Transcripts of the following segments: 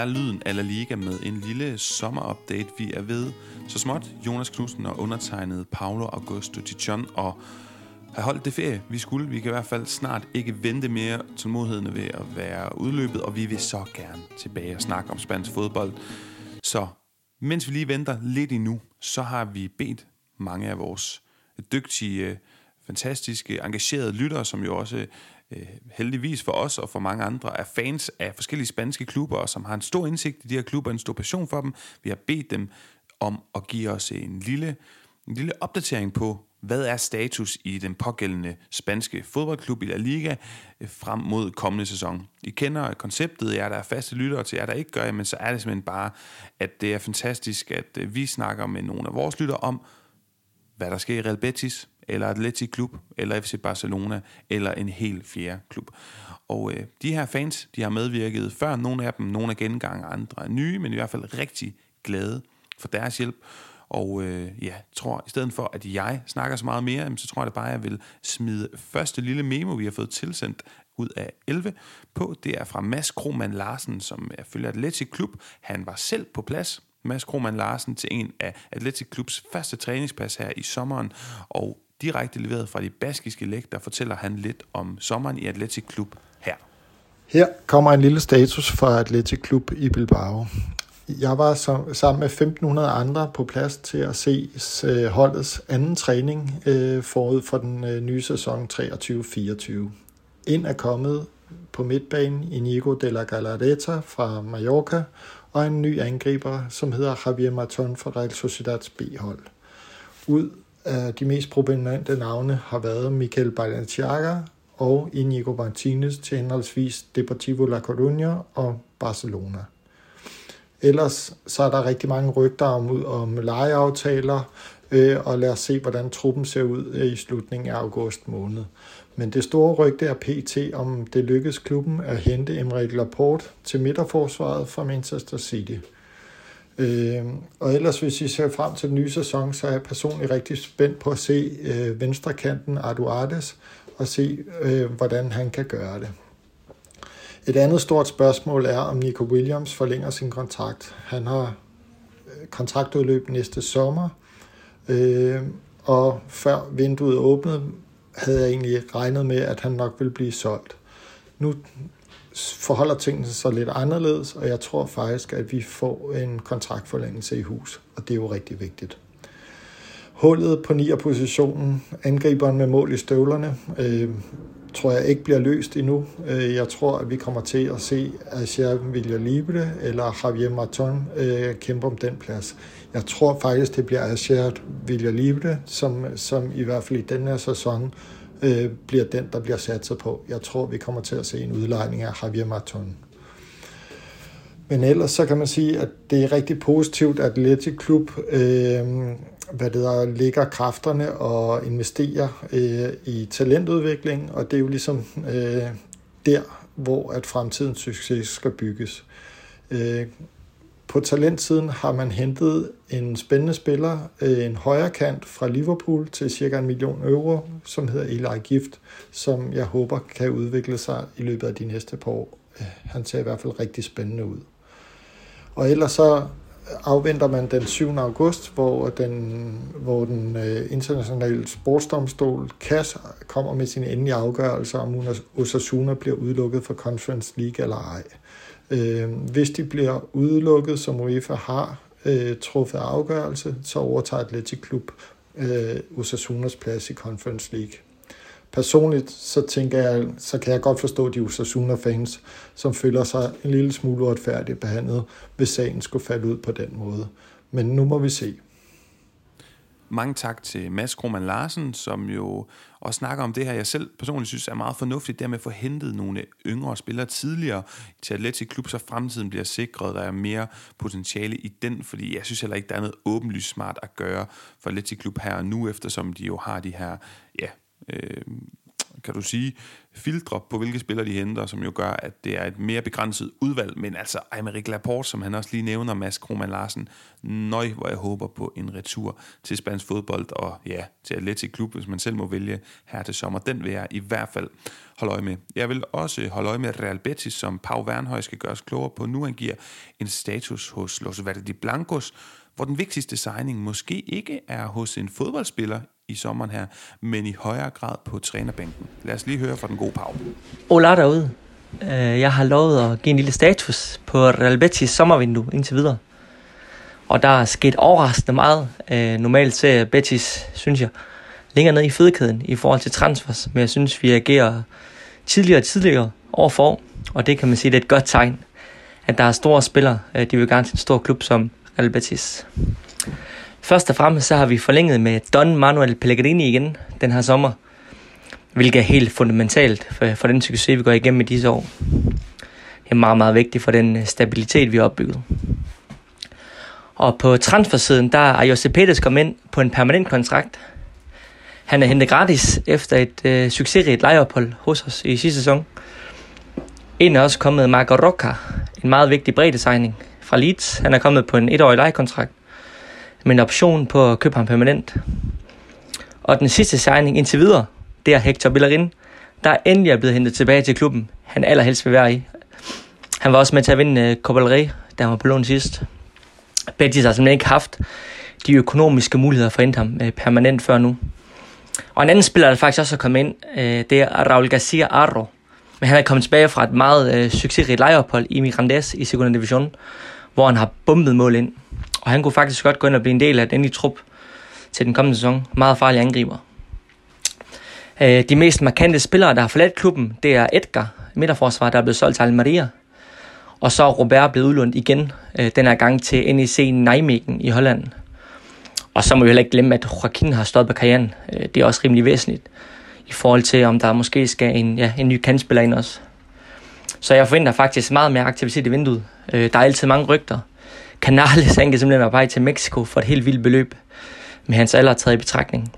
er lyden af La Liga med en lille sommerupdate. Vi er ved så småt Jonas Knudsen og undertegnet Paolo Augusto Tichon og har holdt det ferie, vi skulle. Vi kan i hvert fald snart ikke vente mere. Tålmodigheden ved at være udløbet, og vi vil så gerne tilbage og snakke om spansk fodbold. Så mens vi lige venter lidt endnu, så har vi bedt mange af vores dygtige, fantastiske, engagerede lyttere, som jo også øh, heldigvis for os og for mange andre er fans af forskellige spanske klubber, og som har en stor indsigt i de her klubber, en stor passion for dem. Vi har bedt dem om at give os en lille, en lille opdatering på, hvad er status i den pågældende spanske fodboldklub i La Liga øh, frem mod kommende sæson? I kender konceptet, jer der er faste lyttere til jer, der ikke gør, men så er det simpelthen bare, at det er fantastisk, at øh, vi snakker med nogle af vores lyttere om, hvad der sker i Real Betis, eller Athletic Klub, eller FC Barcelona, eller en helt fjerde klub. Og øh, de her fans, de har medvirket før, nogle af dem, nogle er gengange, andre er nye, men i hvert fald rigtig glade for deres hjælp. Og øh, ja, tror, i stedet for, at jeg snakker så meget mere, så tror jeg da bare, at jeg vil smide første lille memo, vi har fået tilsendt ud af 11 på. Det er fra Mads Krohmann Larsen, som er følger Atletic Klub. Han var selv på plads, Mads Krohmann Larsen, til en af Atletic Klubs første træningspas her i sommeren, og direkte leveret fra de baskiske læg, der fortæller han lidt om sommeren i Atletic Klub her. Her kommer en lille status fra Atletic Klub i Bilbao. Jeg var som, sammen med 1500 andre på plads til at se øh, holdets anden træning øh, forud for den øh, nye sæson 23-24. Ind er kommet på midtbanen Inigo de la Galareta fra Mallorca og en ny angriber, som hedder Javier Marton fra Real Sociedad's B-hold. Ud Øh, de mest prominente navne har været Mikel Balenciaga og Inigo Martinez til henholdsvis Deportivo La Coruña og Barcelona. Ellers så er der rigtig mange rygter om, om lejeaftaler, øh, og lad os se, hvordan truppen ser ud øh, i slutningen af august måned. Men det store rygte er pt. om det lykkedes klubben at hente Emre Laporte til midterforsvaret fra Manchester City. Øh, og ellers, hvis I ser frem til den nye sæson, så er jeg personligt rigtig spændt på at se øh, venstrekanten Arduardes og se, øh, hvordan han kan gøre det. Et andet stort spørgsmål er, om Nico Williams forlænger sin kontrakt. Han har øh, kontraktudløb næste sommer, øh, og før vinduet åbnede, havde jeg egentlig regnet med, at han nok ville blive solgt. Nu forholder tingene sig lidt anderledes, og jeg tror faktisk, at vi får en kontraktforlængelse i hus, og det er jo rigtig vigtigt. Hullet på 9. positionen, angriberen med mål i støvlerne, øh, tror jeg ikke bliver løst endnu. Øh, jeg tror, at vi kommer til at se Asher Libre eller Javier Marton øh, kæmpe om den plads. Jeg tror faktisk, det bliver Asher Villalibre, som, som i hvert fald i den her sæson øh, bliver den, der bliver satset på. Jeg tror, vi kommer til at se en udlejning af Javier Martin. Men ellers så kan man sige, at det er rigtig positivt, at Atletic Klub øh, hvad det der, ligger kræfterne og investerer øh, i talentudvikling, og det er jo ligesom øh, der, hvor at fremtidens succes skal bygges. Øh, på talentsiden har man hentet en spændende spiller, øh, en højre kant fra Liverpool til cirka en million euro, som hedder Eli Gift, som jeg håber kan udvikle sig i løbet af de næste par år. Øh, han ser i hvert fald rigtig spændende ud. Og ellers så afventer man den 7. august, hvor den, hvor den øh, internationale sportsdomstol CAS kommer med sin endelige afgørelse, om Osasuna bliver udelukket fra Conference League eller ej. Øh, hvis de bliver udelukket, som UEFA har øh, truffet afgørelse, så overtager Atletic Klub øh, Osasunas plads i Conference League. Personligt så tænker jeg, så kan jeg godt forstå de Osasuna-fans, som føler sig en lille smule uretfærdigt behandlet, hvis sagen skulle falde ud på den måde. Men nu må vi se. Mange tak til Mads Krohmann Larsen, som jo også snakker om det her, jeg selv personligt synes er meget fornuftigt, det med at få hentet nogle yngre spillere tidligere til Atletic Klub, så fremtiden bliver sikret, der er mere potentiale i den, fordi jeg synes heller ikke, der er noget åbenlyst smart at gøre for Atletic Klub her og nu, eftersom de jo har de her ja, øh, kan du sige, filtre på, hvilke spillere de henter, som jo gør, at det er et mere begrænset udvalg. Men altså, Aymeric Laporte, som han også lige nævner, Mads Krohmann Larsen, nøj, hvor jeg håber på en retur til spansk fodbold, og ja, til Atletic Klub, hvis man selv må vælge her til sommer. Den vil jeg i hvert fald holde øje med. Jeg vil også holde øje med Real Betis, som Pau Wernhøj skal gøres klogere på. Nu han giver en status hos Los Verdes Blancos, hvor den vigtigste signing måske ikke er hos en fodboldspiller i sommeren her, men i højere grad på trænerbænken. Lad os lige høre fra den gode Pau. Ola derude. Øh, jeg har lovet at give en lille status på Real Betis sommervindue indtil videre. Og der er sket overraskende meget. Øh, normalt ser Betis, synes jeg, længere ned i fødekæden i forhold til transfers, men jeg synes, vi agerer tidligere og tidligere over for og det kan man sige, det er et godt tegn, at der er store spillere, øh, de vil gerne til en stor klub som Real Betis. Først og fremmest så har vi forlænget med Don Manuel Pellegrini igen den her sommer, hvilket er helt fundamentalt for, for den succes, vi går igennem i disse år. Det er meget, meget vigtigt for den øh, stabilitet, vi har opbygget. Og på transfersiden, der er Jose Peters kommet ind på en permanent kontrakt. Han er hentet gratis efter et øh, succesrigt lejeophold hos os i sidste sæson. En er også kommet Marco Rocca, en meget vigtig breddesigning fra Leeds. Han er kommet på en etårig lejekontrakt med en option på at købe ham permanent. Og den sidste signing indtil videre, det er Hector Bellerin, der endelig er blevet hentet tilbage til klubben, han allerhelst vil være i. Han var også med til at vinde øh, Copa del Rey, da han var på lån sidst. Betis har simpelthen ikke haft de økonomiske muligheder for at ham øh, permanent før nu. Og en anden spiller, der faktisk også er kommet ind, øh, det er Raul Garcia Arro. Men han er kommet tilbage fra et meget succesrigt lejeophold i Mirandes i Segunda Division, hvor han har bumpet mål ind. Og han kunne faktisk godt gå ind og blive en del af den i trup til den kommende sæson. Meget farlig angriber. Øh, de mest markante spillere, der har forladt klubben, det er Edgar, midterforsvar, der er blevet solgt til Almeria. Og så er Robert blevet udlånt igen, øh, den her gang til NEC Nijmegen i Holland. Og så må vi heller ikke glemme, at Joaquin har stået på karrieren. Øh, det er også rimelig væsentligt i forhold til, om der måske skal en, ja, en ny kandspiller ind også. Så jeg forventer faktisk meget mere aktivitet i vinduet. Øh, der er altid mange rygter. Canales, han kan simpelthen være vej til Mexico for et helt vildt beløb, med hans alder taget i betragtning.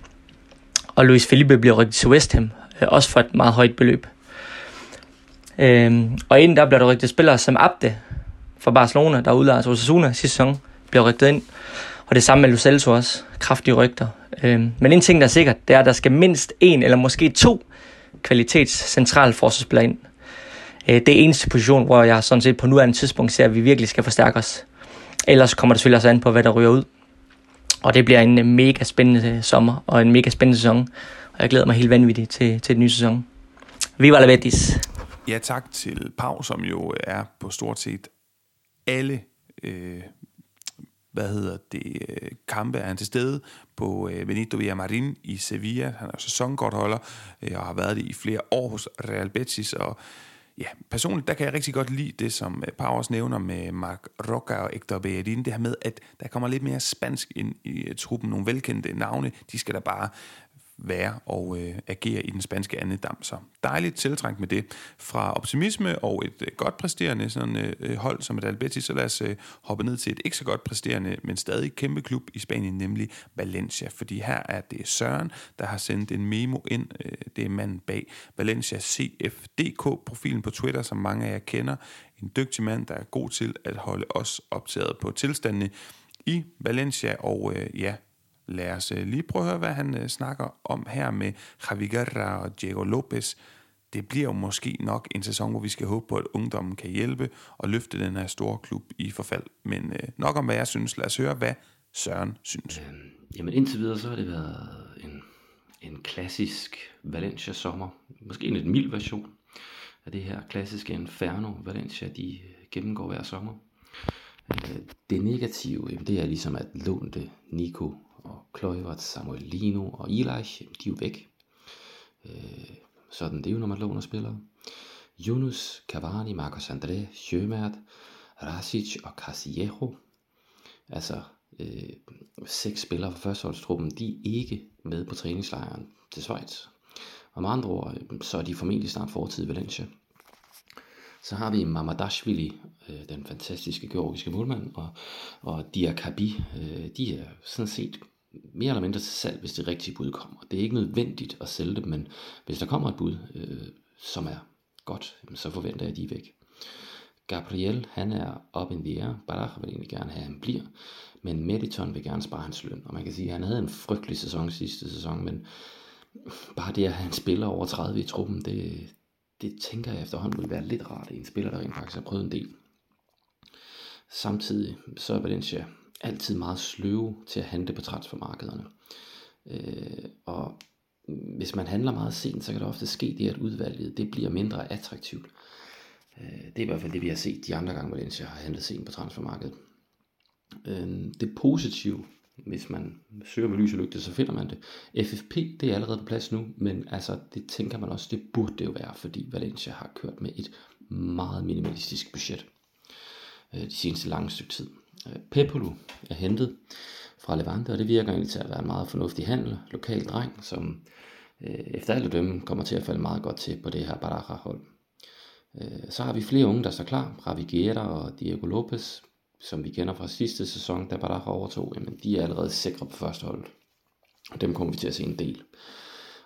Og Luis Felipe bliver rykket til West Ham, øh, også for et meget højt beløb. Øhm, og inden der bliver der rykket spillere som Abde fra Barcelona, der udlejer til Osasuna sidste sæson, bliver rygtet ind. Og det samme med Lucelso også, kraftige rygter. Øhm, men en ting, der er sikkert, det er, at der skal mindst en eller måske to kvalitets forsvarsspillere ind. Øh, det er eneste position, hvor jeg sådan set på nuværende tidspunkt ser, at vi virkelig skal forstærke os. Ellers kommer det selvfølgelig også an på, hvad der ryger ud. Og det bliver en øh, mega spændende øh, sommer og en mega spændende sæson. Og jeg glæder mig helt vanvittigt til, til den nye sæson. Viva la Betis! Ja, tak til Pau, som jo er på stort set alle øh, hvad hedder det, øh, kampe er han til stede på øh, Benito Villamarin i Sevilla. Han er sæsonkortholder øh, og har været det i flere år hos Real Betis, og ja, personligt, der kan jeg rigtig godt lide det, som Powers Pau også nævner med Mark Roca og Hector Bellerin, det her med, at der kommer lidt mere spansk ind i øh, truppen, nogle velkendte navne, de skal der bare være og øh, agere i den spanske andedam. Så dejligt tiltrængt med det. Fra optimisme og et øh, godt præsterende sådan, øh, øh hold som et Albetis, så lad os øh, hoppe ned til et ikke så godt præsterende, men stadig kæmpe klub i Spanien, nemlig Valencia. Fordi her er det Søren, der har sendt en memo ind. Øh, det er manden bag Valencia CFDK-profilen på Twitter, som mange af jer kender. En dygtig mand, der er god til at holde os optaget på tilstandene i Valencia, og øh, ja, Lad os øh, lige prøve at høre, hvad han øh, snakker om her med Javi Guerra og Diego Lopez. Det bliver jo måske nok en sæson, hvor vi skal håbe på, at ungdommen kan hjælpe og løfte den her store klub i forfald. Men øh, nok om, hvad jeg synes. Lad os høre, hvad Søren synes. Øhm, jamen indtil videre, så har det været en, en klassisk Valencia-sommer. Måske en lidt mild version af det her klassiske Inferno Valencia, de øh, gennemgår hver sommer. Det negative, det er ligesom at lånte Nico og Kluivert, Samuelino og Ilaj, de er jo væk. Øh, sådan det er jo, når man låner spillere. Yunus, Cavani, Marcos André, Sjømert, Rasic og Casillejo. Altså øh, seks spillere fra førsteholdstruppen, de er ikke med på træningslejren til Schweiz. Og med andre ord, øh, så er de formentlig snart fortid i Valencia. Så har vi Mamadashvili, øh, den fantastiske georgiske målmand, og, og Diakabi, øh, de er sådan set mere eller mindre til salg, hvis det rigtige bud kommer. Det er ikke nødvendigt at sælge dem, men hvis der kommer et bud, øh, som er godt, så forventer jeg, at de er væk. Gabriel, han er op in the air. Barach vil egentlig gerne have, at han bliver. Men Mediton vil gerne spare hans løn. Og man kan sige, at han havde en frygtelig sæson sidste sæson, men bare det, at han spiller over 30 i truppen, det, det tænker jeg efterhånden vil være lidt rart i en spiller, der rent faktisk har prøvet en del. Samtidig så er Valencia altid meget sløve til at handle på transfermarkederne. Øh, og hvis man handler meget sent, så kan der ofte ske det, at udvalget det bliver mindre attraktivt. Øh, det er i hvert fald det, vi har set de andre gange, Valencia har handlet sent på transfermarkedet. Øh, det positive, hvis man søger med lys og lygte, så finder man det. FFP, det er allerede på plads nu, men altså, det tænker man også, det burde det jo være, fordi Valencia har kørt med et meget minimalistisk budget øh, de seneste lange stykke tid. Pepulu er hentet fra Levante, og det virker egentlig til at være en meget fornuftig handel. Lokal dreng, som øh, efter alt at dømme kommer til at falde meget godt til på det her Baraja-hold. Øh, så har vi flere unge, der står klar. Ravi Guerra og Diego Lopez, som vi kender fra sidste sæson, da Baraja overtog, jamen de er allerede sikre på første hold. Og dem kommer vi til at se en del.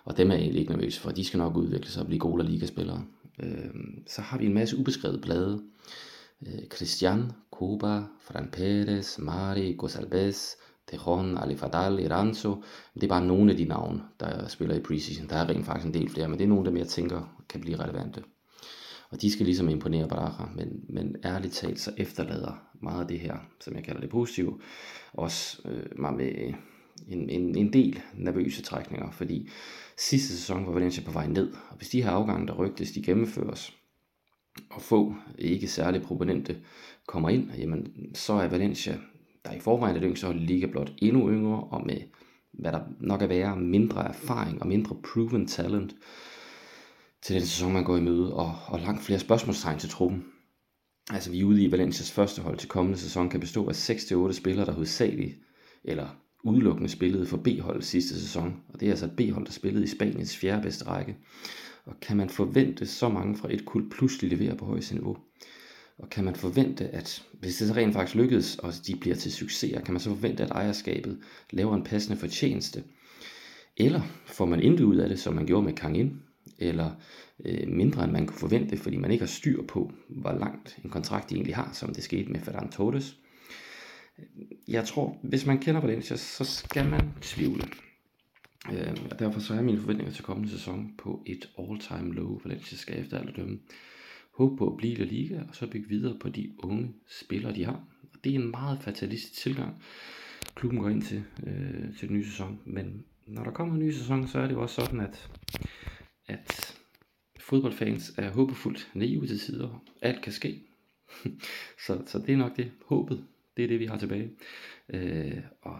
Og dem er jeg egentlig ikke nervøs for. De skal nok udvikle sig og blive gode Liga-spillere. Øh, så har vi en masse ubeskrevet blade. Eh, Christian, Cuba, Fran Perez, Mari, Gosalves, Tejon, Ali Fadal, Iranzo. Det er bare nogle af de navne, der spiller i preseason. Der er rent faktisk en del flere, men det er nogle der jeg tænker kan blive relevante. Og de skal ligesom imponere Baraja, men, men ærligt talt så efterlader meget af det her, som jeg kalder det positive, også øh, mig med øh, en, en, en del nervøse trækninger, fordi sidste sæson var Valencia på vej ned, og hvis de her afgange, der rygtes, de gennemføres, og få ikke særlig proponente kommer ind, jamen, så er Valencia, der i forvejen er det så ligger blot endnu yngre, og med hvad der nok er være mindre erfaring og mindre proven talent, til den sæson, man går i møde, og, og langt flere spørgsmålstegn til truppen. Altså vi er ude i Valencias første hold til kommende sæson kan bestå af 6-8 spillere, der hovedsageligt eller udelukkende spillede for B-holdet sidste sæson. Og det er altså et B-hold, der spillede i Spaniens fjerde bedste række. Og kan man forvente så mange fra et kul pludselig levere på højeste niveau? Og kan man forvente, at hvis det så rent faktisk lykkedes, og de bliver til succeser, kan man så forvente, at ejerskabet laver en passende fortjeneste? Eller får man intet ud af det, som man gjorde med Kang In, eller øh, mindre end man kunne forvente, fordi man ikke har styr på, hvor langt en kontrakt de egentlig har, som det skete med Ferdinand Torres. Jeg tror, hvis man kender Valencia, så skal man tvivle. Øh, og derfor så er mine forventninger til kommende sæson på et all-time low. Valencia skal efter alt at dømme håbe på at blive i La Liga, og så bygge videre på de unge spillere, de har. Og det er en meget fatalistisk tilgang, klubben går ind til, øh, til den nye sæson. Men når der kommer en ny sæson, så er det jo også sådan, at at fodboldfans er håbefuldt naive til tider. Alt kan ske. så, så det er nok det. Håbet, det er det, vi har tilbage. Øh, og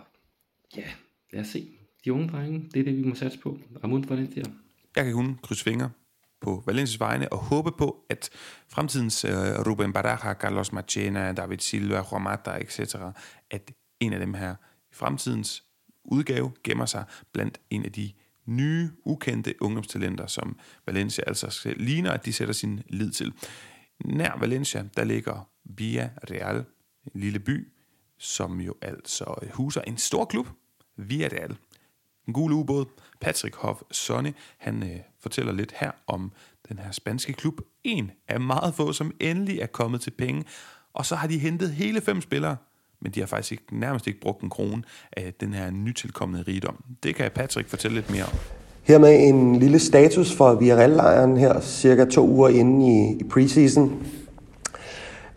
ja, lad os se. De unge drenge, det er det, vi må satse på. Amund Valencia. Jeg kan kun krydse fingre på Valencias vegne og håbe på, at fremtidens uh, Ruben Baraja, Carlos Machena, David Silva, Romata, etc., at en af dem her i fremtidens udgave gemmer sig blandt en af de nye, ukendte ungdomstalenter, som Valencia altså ligner, at de sætter sin lid til. Nær Valencia, der ligger Via Real, en lille by, som jo altså huser en stor klub, Via Real. En gul ubåd, Patrick Hoff Sonne, han øh, fortæller lidt her om den her spanske klub. En af meget få, som endelig er kommet til penge, og så har de hentet hele fem spillere, men de har faktisk ikke, nærmest ikke brugt en krone af den her nytilkommende rigdom. Det kan Patrick fortælle lidt mere om. Her med en lille status for Villarreal-lejren her, cirka to uger inde i, i preseason.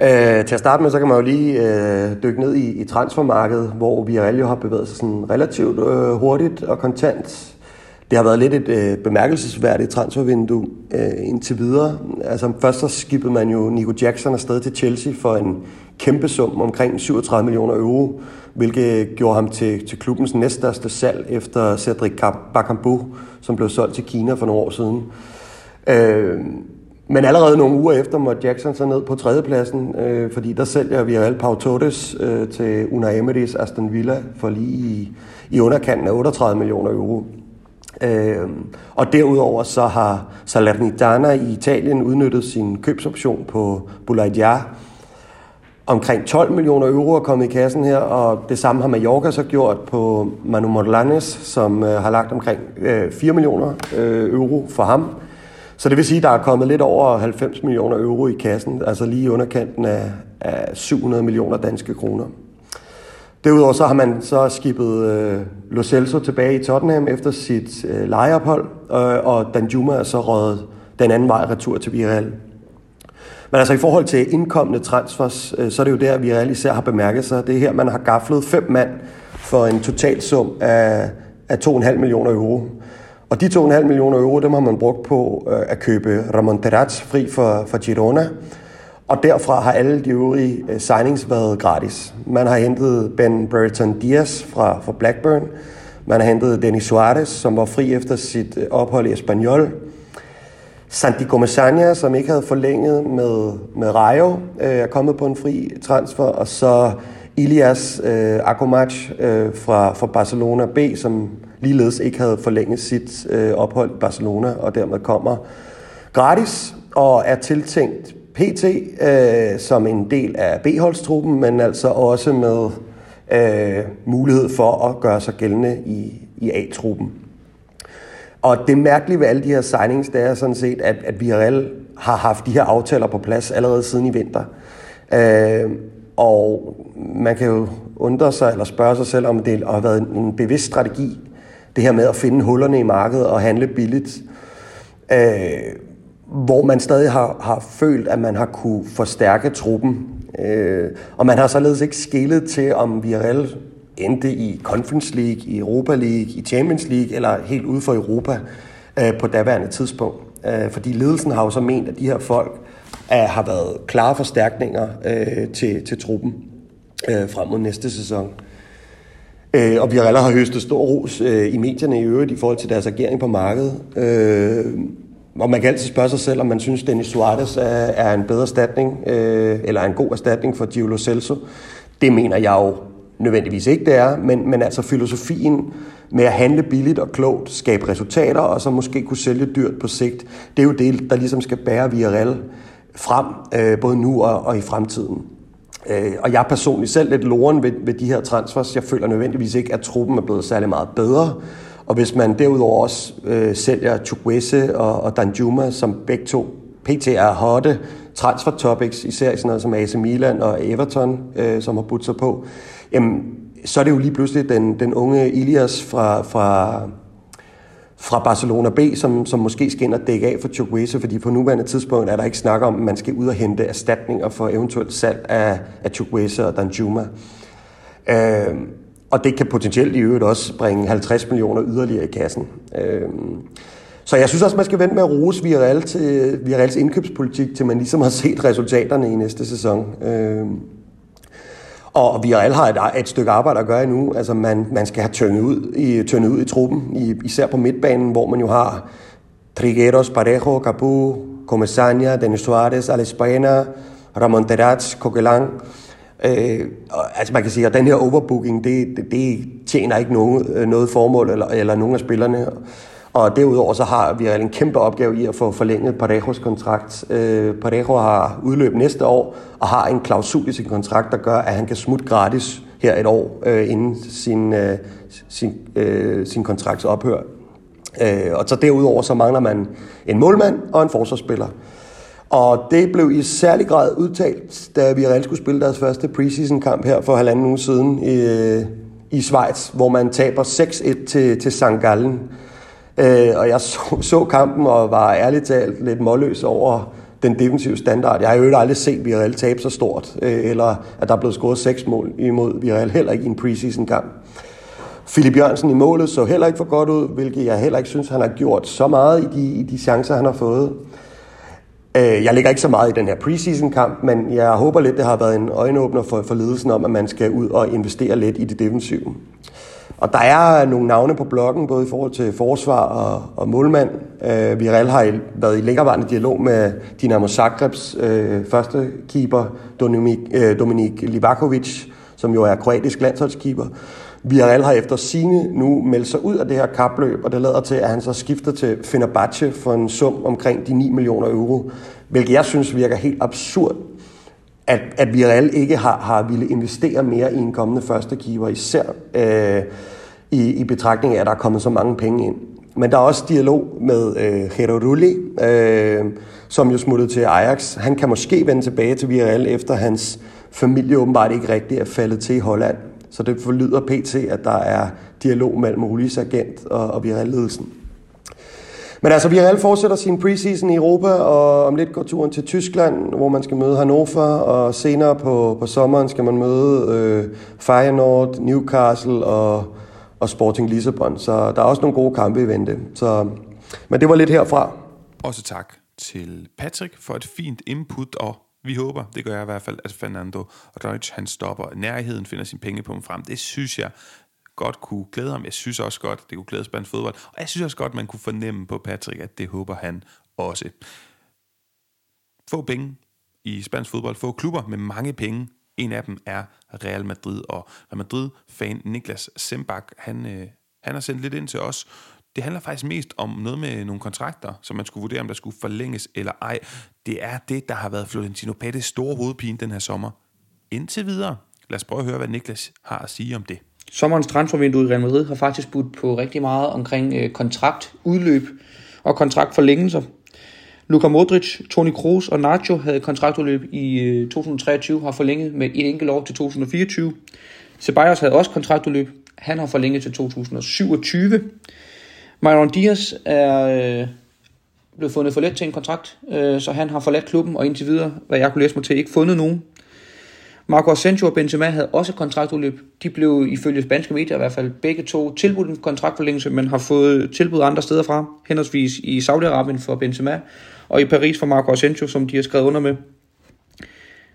Øh, til at starte med, så kan man jo lige øh, dykke ned i, i transfermarkedet, hvor Villarreal jo har bevæget sig sådan relativt øh, hurtigt og kontant. Det har været lidt et øh, bemærkelsesværdigt transfervindue øh, indtil videre. Altså først så skibede man jo Nico Jackson afsted til Chelsea for en kæmpe sum omkring 37 millioner euro, hvilket gjorde ham til, til klubbens næststørste salg efter Cedric Bakambu, som blev solgt til Kina for nogle år siden. Øh, men allerede nogle uger efter måtte Jackson så ned på tredjepladsen, øh, fordi der sælger vi alt Pau Torres øh, til Una Emery's Aston Villa for lige i, i underkanten af 38 millioner euro. Øh, og derudover så har Salernitana i Italien udnyttet sin købsoption på Boulaïdia omkring 12 millioner euro er kommet i kassen her, og det samme har Mallorca så gjort på Manu Morlanes, som øh, har lagt omkring øh, 4 millioner øh, euro for ham. Så det vil sige, at der er kommet lidt over 90 millioner euro i kassen, altså lige under underkanten af, af 700 millioner danske kroner. Derudover så har man så skibet øh, Lo Celso tilbage i Tottenham efter sit øh, lejeophold, øh, og Danjuma er så røget den anden vej retur til Villarreal. Men altså i forhold til indkommende transfers, øh, så er det jo der, vi især har bemærket sig. Det er her, man har gaflet fem mand for en total sum af, af 2,5 millioner euro. Og de 2,5 millioner euro, dem har man brugt på øh, at købe Ramon Terraz fri for, for Girona. Og derfra har alle de øvrige øh, signings været gratis. Man har hentet Ben Brereton Diaz fra, fra Blackburn. Man har hentet Denis Suarez, som var fri efter sit øh, ophold i Espanyol. Santi Gomesania, som ikke havde forlænget med, med Rayo, øh, er kommet på en fri transfer, og så Ilias øh, Akomac øh, fra, fra Barcelona B, som ligeledes ikke havde forlænget sit øh, ophold i Barcelona, og dermed kommer gratis og er tiltænkt PT øh, som en del af B-holdstruppen, men altså også med øh, mulighed for at gøre sig gældende i, i A-truppen. Og det mærkelige ved alle de her signings, det er sådan set, at, at Villarreal har haft de her aftaler på plads allerede siden i vinter. Øh, og man kan jo undre sig eller spørge sig selv, om det har været en bevidst strategi, det her med at finde hullerne i markedet og handle billigt. Øh, hvor man stadig har, har følt, at man har kunne forstærke truppen. Øh, og man har således ikke skillet til, om Villarreal endte i Conference League, i Europa League, i Champions League eller helt ude for Europa øh, på daværende tidspunkt. Øh, fordi ledelsen har jo så ment, at de her folk øh, har været klare forstærkninger øh, til, til truppen øh, frem mod næste sæson. Øh, Øh, og Pirella har høstet stor ros øh, i medierne i øvrigt i forhold til deres agering på markedet. Øh, og man kan altid spørge sig selv, om man synes, Dennis Suarez er, er en bedre erstatning, øh, eller en god erstatning for Giulio Celso. Det mener jeg jo nødvendigvis ikke, det er, men, men altså filosofien med at handle billigt og klogt, skabe resultater, og så måske kunne sælge dyrt på sigt, det er jo det, der ligesom skal bære Villarreal frem, øh, både nu og, og i fremtiden. Øh, og jeg er personligt selv lidt loren ved, ved de her transfers. Jeg føler nødvendigvis ikke, at truppen er blevet særlig meget bedre. Og hvis man derudover også øh, sælger Chukwese og, og Danjuma, som begge to pt. er hotte transfer topics, især i sådan noget som AC Milan og Everton, øh, som har budt sig på, jamen, så er det jo lige pludselig den, den unge Ilias fra, fra, fra Barcelona B, som, som måske skal ind og dække af for Chukwese, fordi på nuværende tidspunkt er der ikke snak om, at man skal ud og hente erstatninger for eventuelt salg af, af Chukwese og Danjuma. Øh, og det kan potentielt i øvrigt også bringe 50 millioner yderligere i kassen. Øh, så jeg synes også, man skal vente med at rose Villarreal til, Villarreals indkøbspolitik, til man ligesom har set resultaterne i næste sæson. Øh, og vi har et, et stykke arbejde at gøre endnu. Altså man, man skal have tyndet ud i, tyndet ud i truppen, i, især på midtbanen, hvor man jo har Trigueros, Parejo, Capu, Comesaña, Denis Suarez, Alex Baena, Ramon Terats, Coquelin. Øh, og, altså man kan sige, at den her overbooking, det, det, det tjener ikke nogen, øh, noget formål eller, eller nogen af spillerne. Og derudover så har vi en kæmpe opgave i at få forlænget Parejos kontrakt. Øh, Parejo har udløb næste år og har en klausul i sin kontrakt, der gør, at han kan smutte gratis her et år øh, inden sin, øh, sin, øh, sin kontrakts ophør. Øh, og så derudover så mangler man en målmand og en forsvarsspiller. Og det blev i særlig grad udtalt, da vi reelt skulle spille deres første preseason-kamp her for halvanden uge siden i, øh, i Schweiz, hvor man taber 6-1 til, til St. Gallen. Øh, og jeg så, så kampen og var ærligt talt lidt målløs over den defensive standard. Jeg har jo aldrig set Villarreal tabe så stort, øh, eller at der er blevet scoret seks mål imod Villarreal, heller ikke i en preseason-kamp. Philip Jørgensen i målet så heller ikke for godt ud, hvilket jeg heller ikke synes, han har gjort så meget i de, i de chancer, han har fået. Øh, jeg ligger ikke så meget i den her preseason-kamp, men jeg håber lidt, det har været en øjenåbner for, for ledelsen om, at man skal ud og investere lidt i det defensive. Og der er nogle navne på blokken, både i forhold til forsvar og, og målmand. Øh, Viral har været i længerevarende dialog med Dinamo Zagrebs øh, første keeper, Dominik, øh, Dominik Livakovic, som jo er kroatisk landsholdskeeper. Viral har efter sine nu meldt sig ud af det her kapløb, og det lader til, at han så skifter til Fenerbahce for en sum omkring de 9 millioner euro, hvilket jeg synes virker helt absurd, at, at Villarreal ikke har, har ville investere mere i en kommende første keeper, især øh, i, i betragtning af, at der er kommet så mange penge ind. Men der er også dialog med øh, Gero Rulli, øh, som jo smuttede til Ajax. Han kan måske vende tilbage til Villarreal, efter hans familie åbenbart ikke rigtig er faldet til i Holland. Så det forlyder pt, at der er dialog mellem Rullis agent og, og Villarreal-ledelsen. Men altså, Villarreal fortsætter sin preseason i Europa, og om lidt går turen til Tyskland, hvor man skal møde Hannover, og senere på, på sommeren skal man møde øh, Feyenoord, Newcastle og, og Sporting Lissabon. Så der er også nogle gode kampe i vente. Så, men det var lidt herfra. Også tak til Patrick for et fint input, og vi håber, det gør jeg i hvert fald, at Fernando Reutsch, han stopper nærheden, finder sin penge på frem. Det synes jeg godt kunne glæde ham. Jeg synes også godt, det kunne glæde spansk fodbold. Og jeg synes også godt, man kunne fornemme på Patrick, at det håber han også. Få penge i spansk fodbold. Få klubber med mange penge. En af dem er Real Madrid. Og Real Madrid-fan Niklas Sembach, han, øh, han har sendt lidt ind til os. Det handler faktisk mest om noget med nogle kontrakter, som man skulle vurdere, om der skulle forlænges eller ej. Det er det, der har været Florentino Pettis store hovedpine den her sommer. Indtil videre. Lad os prøve at høre, hvad Niklas har at sige om det. Sommerens transfervindue i Real Madrid har faktisk budt på rigtig meget omkring øh, og kontraktforlængelser. Luka Modric, Toni Kroos og Nacho havde kontraktudløb i øh, 2023, har forlænget med et enkelt år til 2024. Ceballos havde også kontraktudløb. Han har forlænget til 2027. Myron Diaz er øh, blevet fundet for let til en kontrakt, øh, så han har forladt klubben, og indtil videre, hvad jeg kunne læse mig til, ikke fundet nogen. Marco Asensio og Benzema havde også kontraktudløb. De blev ifølge spanske medier i hvert fald begge to tilbudt en kontraktforlængelse, men har fået tilbud andre steder fra, henholdsvis i Saudi-Arabien for Benzema og i Paris for Marco Asensio, som de har skrevet under med.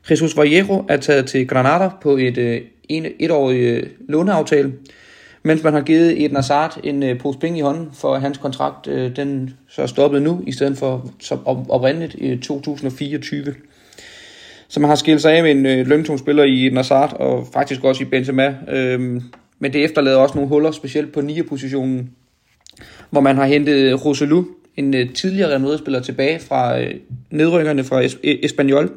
Jesus Vallejo er taget til Granada på et øh, en, etårig øh, låneaftale, mens man har givet et Nazard en øh, pose penge i hånden, for hans kontrakt den så er stoppet nu, i stedet for som oprindeligt i 2024 som har skilt sig af med en øh, løntung spiller i Nazard, og faktisk også i Benzema. Øhm, men det efterlader også nogle huller, specielt på 9-positionen, hvor man har hentet Roselu, en øh, tidligere Real Madrid-spiller, tilbage fra øh, nedrykkerne fra es- e- Espanyol.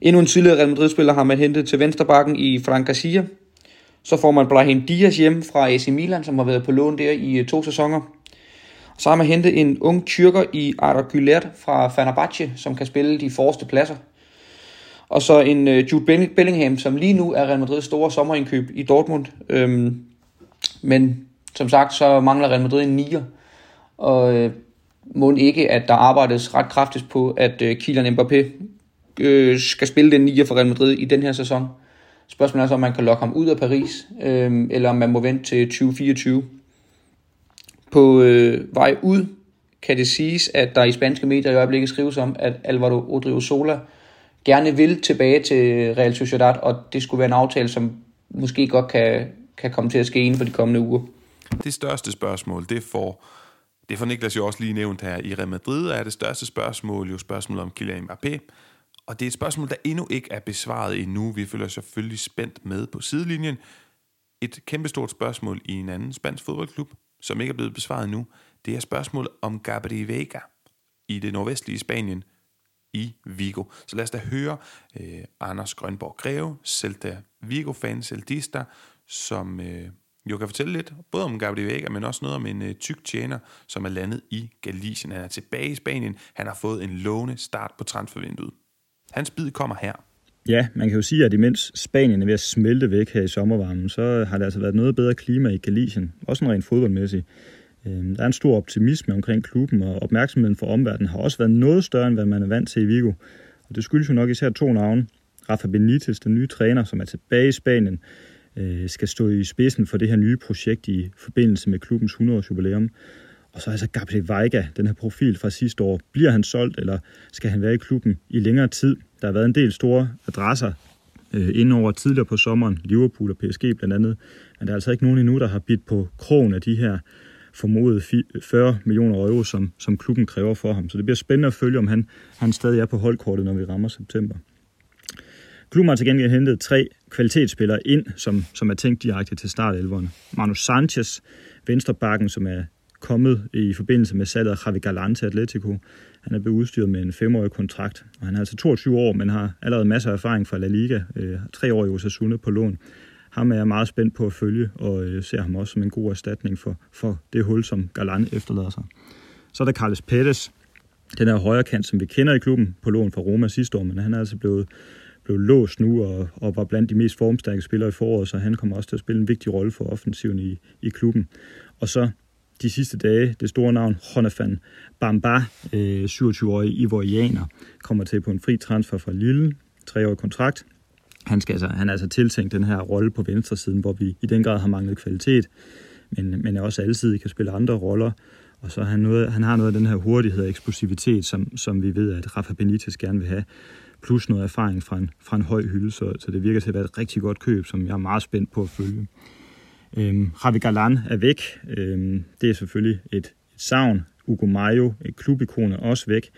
Endnu en tidligere Real Madrid-spiller har man hentet til vensterbakken i Frank Garcia. Så får man Brahim Diaz hjem fra AC Milan, som har været på lån der i øh, to sæsoner. Så har man hentet en ung tyrker i Arda Güler fra Fenerbahce, som kan spille de forreste pladser. Og så en øh, Jude Bellingham, som lige nu er Real Madrids store sommerindkøb i Dortmund. Øhm, men som sagt, så mangler Real Madrid en nier. Og øh, må ikke, at der arbejdes ret kraftigt på, at øh, Kylian Mbappé øh, skal spille den nier for Real Madrid i den her sæson. Spørgsmålet er så, om man kan lokke ham ud af Paris, øh, eller om man må vente til 2024. På øh, vej ud kan det siges, at der i spanske medier i øjeblikket skrives om, at Alvaro Odriozola gerne vil tilbage til Real Sociedad, og det skulle være en aftale, som måske godt kan, kan komme til at ske inden for de kommende uger. Det største spørgsmål, det får, det får Niklas jo også lige nævnt her i Real Madrid, er det største spørgsmål jo spørgsmålet om Kylian Mbappé. Og det er et spørgsmål, der endnu ikke er besvaret endnu. Vi følger selvfølgelig spændt med på sidelinjen. Et kæmpestort spørgsmål i en anden spansk fodboldklub, som ikke er blevet besvaret endnu, det er spørgsmålet om Gabriel Vega i det nordvestlige Spanien – i Vigo. Så lad os da høre øh, Anders Grønborg Greve, Celta Vigo-fan, Celtista, som øh, jo kan fortælle lidt, både om Gabriel Vega, men også noget om en øh, tyk tjener, som er landet i Galicien. Han er tilbage i Spanien. Han har fået en lovende start på transfervinduet. Hans bid kommer her. Ja, man kan jo sige, at imens Spanien er ved at smelte væk her i sommervarmen, så har det altså været noget bedre klima i Galicien, også en rent fodboldmæssigt. Øhm, der er en stor optimisme omkring klubben, og opmærksomheden for omverdenen har også været noget større, end hvad man er vant til i Vigo. Og det skyldes jo nok især to navne. Rafa Benitez, den nye træner, som er tilbage i Spanien, øh, skal stå i spidsen for det her nye projekt i forbindelse med klubbens 100-års jubilæum. Og så altså Gabriel Veiga, den her profil fra sidste år. Bliver han solgt, eller skal han være i klubben i længere tid? Der har været en del store adresser øh, indover tidligere på sommeren, Liverpool og PSG blandt andet. Men der er altså ikke nogen endnu, der har bidt på krogen af de her formodet 40 millioner euro, som, som klubben kræver for ham. Så det bliver spændende at følge, om han, han stadig er på holdkortet, når vi rammer september. Klubben har til gengæld hentet tre kvalitetsspillere ind, som, som er tænkt direkte til startelverne. Manu Sanchez, venstrebakken, som er kommet i forbindelse med salget af Javi Galan til Atletico. Han er blevet udstyret med en femårig kontrakt, og han er altså 22 år, men har allerede masser af erfaring fra La Liga. Øh, tre år i Osasuna på lån. Ham er jeg meget spændt på at følge, og øh, ser ham også som en god erstatning for, for det hul, som Galan efterlader sig. Så er der Carles Pettis, den her højre kant, som vi kender i klubben på lån fra Roma sidste år, men han er altså blevet, blevet låst nu og, og var blandt de mest formstærke spillere i foråret, så han kommer også til at spille en vigtig rolle for offensiven i, i klubben. Og så de sidste dage, det store navn, Honafan Bamba, øh, 27-årig ivorianer, kommer til på en fri transfer fra Lille, treårig kontrakt. Han, skal altså, han er altså tiltænkt den her rolle på venstre siden, hvor vi i den grad har manglet kvalitet, men, men er også altid kan spille andre roller. Og så han, noget, han har noget af den her hurtighed og eksplosivitet, som, som vi ved, at Rafa Benitez gerne vil have, plus noget erfaring fra en, fra en høj hylde, så, så det virker til at være et rigtig godt køb, som jeg er meget spændt på at følge. Øhm, Javi Galan er væk. Øhm, det er selvfølgelig et, et savn. Ugo Mayo, et klubikon, er også væk.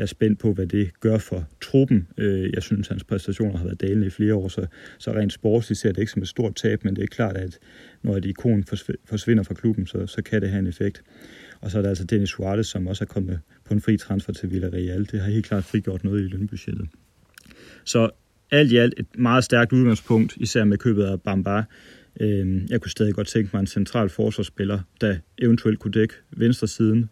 Jeg er spændt på, hvad det gør for truppen. Øh, jeg synes, hans præstationer har været dalende i flere år, så, så rent sportsligt ser det ikke som et stort tab, men det er klart, at når et ikon forsvinder fra klubben, så, så kan det have en effekt. Og så er der altså Dennis Suarez, som også er kommet på en fri transfer til Villarreal. Det har helt klart frigjort noget i lønbudgettet. Så alt i alt et meget stærkt udgangspunkt, især med købet af Bamba. Øh, jeg kunne stadig godt tænke mig en central forsvarsspiller, der eventuelt kunne dække venstre siden.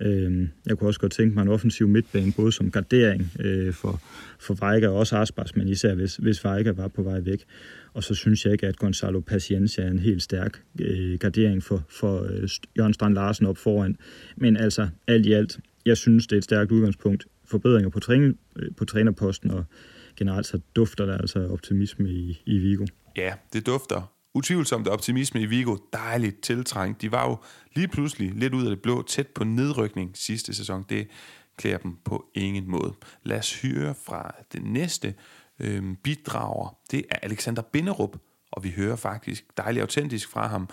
Øh, jeg kunne også godt tænke mig en offensiv midtbane, både som gardering øh, for, for Vejga og også Aspas, men især hvis, hvis Vejga var på vej væk. Og så synes jeg ikke, at Gonzalo Paciencia er en helt stærk øh, gardering for, for øh, Jørgen Strand Larsen op foran. Men altså, alt i alt, jeg synes, det er et stærkt udgangspunkt. Forbedringer på, træning, øh, på trænerposten, og generelt så dufter der altså optimisme i, i Vigo. Ja, det dufter utvivlsomt optimisme i Vigo. Dejligt tiltrængt. De var jo lige pludselig lidt ud af det blå, tæt på nedrykning sidste sæson. Det klæder dem på ingen måde. Lad os høre fra det næste øh, bidrager. Det er Alexander Binderup, og vi hører faktisk dejligt autentisk fra ham.